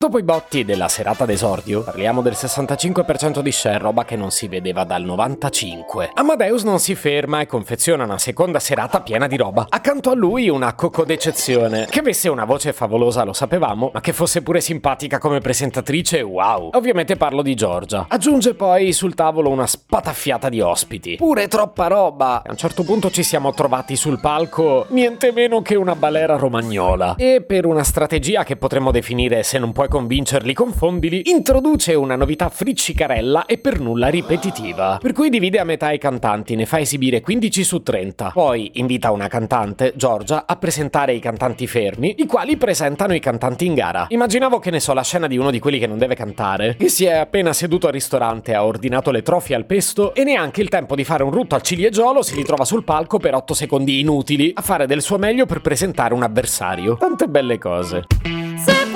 Dopo i botti della serata d'esordio, parliamo del 65% di share, roba che non si vedeva dal 95. Amadeus non si ferma e confeziona una seconda serata piena di roba. Accanto a lui una cocco d'eccezione. Che avesse una voce favolosa lo sapevamo, ma che fosse pure simpatica come presentatrice, wow. Ovviamente parlo di Giorgia. Aggiunge poi sul tavolo una spataffiata di ospiti. Pure troppa roba. A un certo punto ci siamo trovati sul palco niente meno che una balera romagnola. E per una strategia che potremmo definire se non puoi vuoi convincerli con fondili, introduce una novità friccicarella e per nulla ripetitiva. Per cui divide a metà i cantanti, ne fa esibire 15 su 30. Poi invita una cantante, Giorgia, a presentare i cantanti fermi, i quali presentano i cantanti in gara. Immaginavo che ne so la scena di uno di quelli che non deve cantare, che si è appena seduto al ristorante, ha ordinato le trofie al pesto e neanche il tempo di fare un rutto al ciliegiolo si ritrova sul palco per 8 secondi inutili a fare del suo meglio per presentare un avversario. Tante belle cose. Se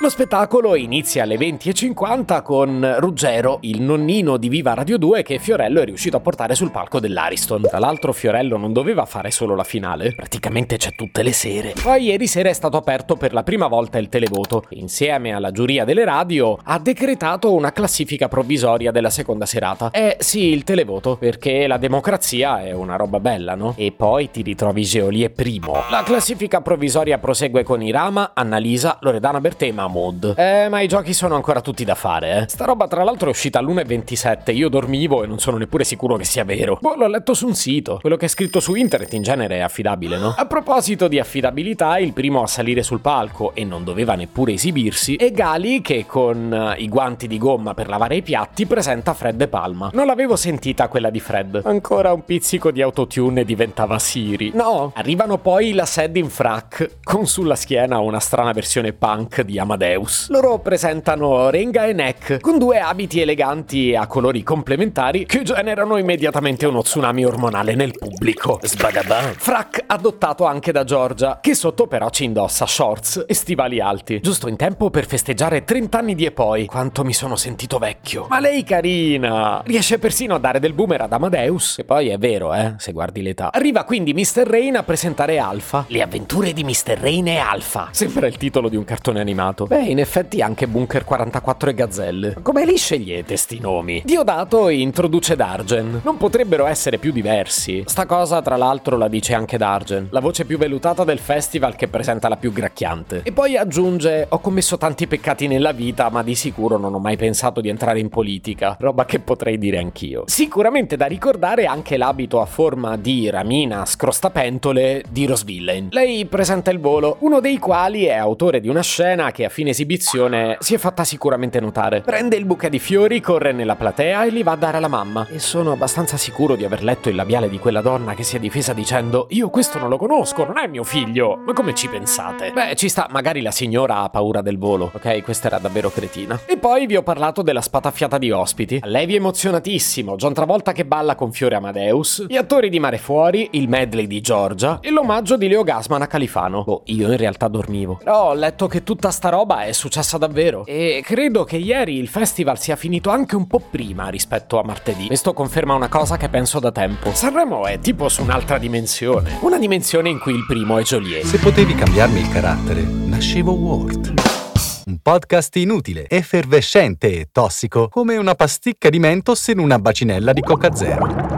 Lo spettacolo inizia alle 20.50 con Ruggero, il nonnino di Viva Radio 2 che Fiorello è riuscito a portare sul palco dell'Ariston. Tra l'altro Fiorello non doveva fare solo la finale, praticamente c'è tutte le sere. Poi ieri sera è stato aperto per la prima volta il televoto. Insieme alla giuria delle radio ha decretato una classifica provvisoria della seconda serata. Eh sì, il televoto, perché la democrazia è una roba bella, no? E poi ti ritrovi Geolie primo. La classifica provvisoria prosegue con Irama, Annalisa, Loredana Bertema, Mood. Eh, ma i giochi sono ancora tutti da fare, eh. Sta roba tra l'altro è uscita all'1.27, io dormivo e non sono neppure sicuro che sia vero. Boh, l'ho letto su un sito. Quello che è scritto su internet in genere è affidabile, no? A proposito di affidabilità, il primo a salire sul palco e non doveva neppure esibirsi è Gali che con uh, i guanti di gomma per lavare i piatti presenta Fred e Palma. Non l'avevo sentita quella di Fred. Ancora un pizzico di autotune e diventava Siri. No, arrivano poi la Sed in frac con sulla schiena una strana versione punk di Amadeus Amadeus. Loro presentano Renga e Neck con due abiti eleganti a colori complementari che generano immediatamente uno tsunami ormonale nel pubblico. Sbagaban. Frac adottato anche da Giorgia, che sotto però ci indossa shorts e stivali alti, giusto in tempo per festeggiare 30 anni di e poi. Quanto mi sono sentito vecchio. Ma lei carina! Riesce persino a dare del boomer ad Amadeus. E poi è vero, eh, se guardi l'età. Arriva quindi Mr. Rain a presentare Alpha. Le avventure di Mr. Rain e Alpha. Sembra il titolo di un cartone animato. Beh, in effetti anche Bunker 44 e Gazzelle. Come li scegliete sti nomi? Diodato introduce Dargen. Non potrebbero essere più diversi. Sta cosa, tra l'altro, la dice anche Dargen, la voce più velutata del festival che presenta la più gracchiante. E poi aggiunge: Ho commesso tanti peccati nella vita, ma di sicuro non ho mai pensato di entrare in politica. Roba che potrei dire anch'io. Sicuramente da ricordare anche l'abito a forma di ramina scrostapentole di Rose Villain. Lei presenta il volo, uno dei quali è autore di una scena che a fine esibizione si è fatta sicuramente notare. Prende il buca di fiori, corre nella platea e li va a dare alla mamma. E sono abbastanza sicuro di aver letto il labiale di quella donna che si è difesa dicendo Io questo non lo conosco, non è mio figlio. Ma come ci pensate? Beh, ci sta, magari la signora ha paura del volo, ok? Questa era davvero cretina. E poi vi ho parlato della spataffiata di ospiti. Levi emozionatissimo, John Travolta che balla con Fiore Amadeus, gli attori di Mare Fuori, il medley di Giorgia e l'omaggio di Leo Gasman a Califano. Boh, io in realtà dormivo. Però ho letto che tutta sta roba roba è successa davvero e credo che ieri il festival sia finito anche un po' prima rispetto a martedì. Questo conferma una cosa che penso da tempo. Sanremo è tipo su un'altra dimensione, una dimensione in cui il primo è Joliet. Se potevi cambiarmi il carattere, nascevo Ward. Un podcast inutile, effervescente e tossico, come una pasticca di mentos in una bacinella di Coca Zero.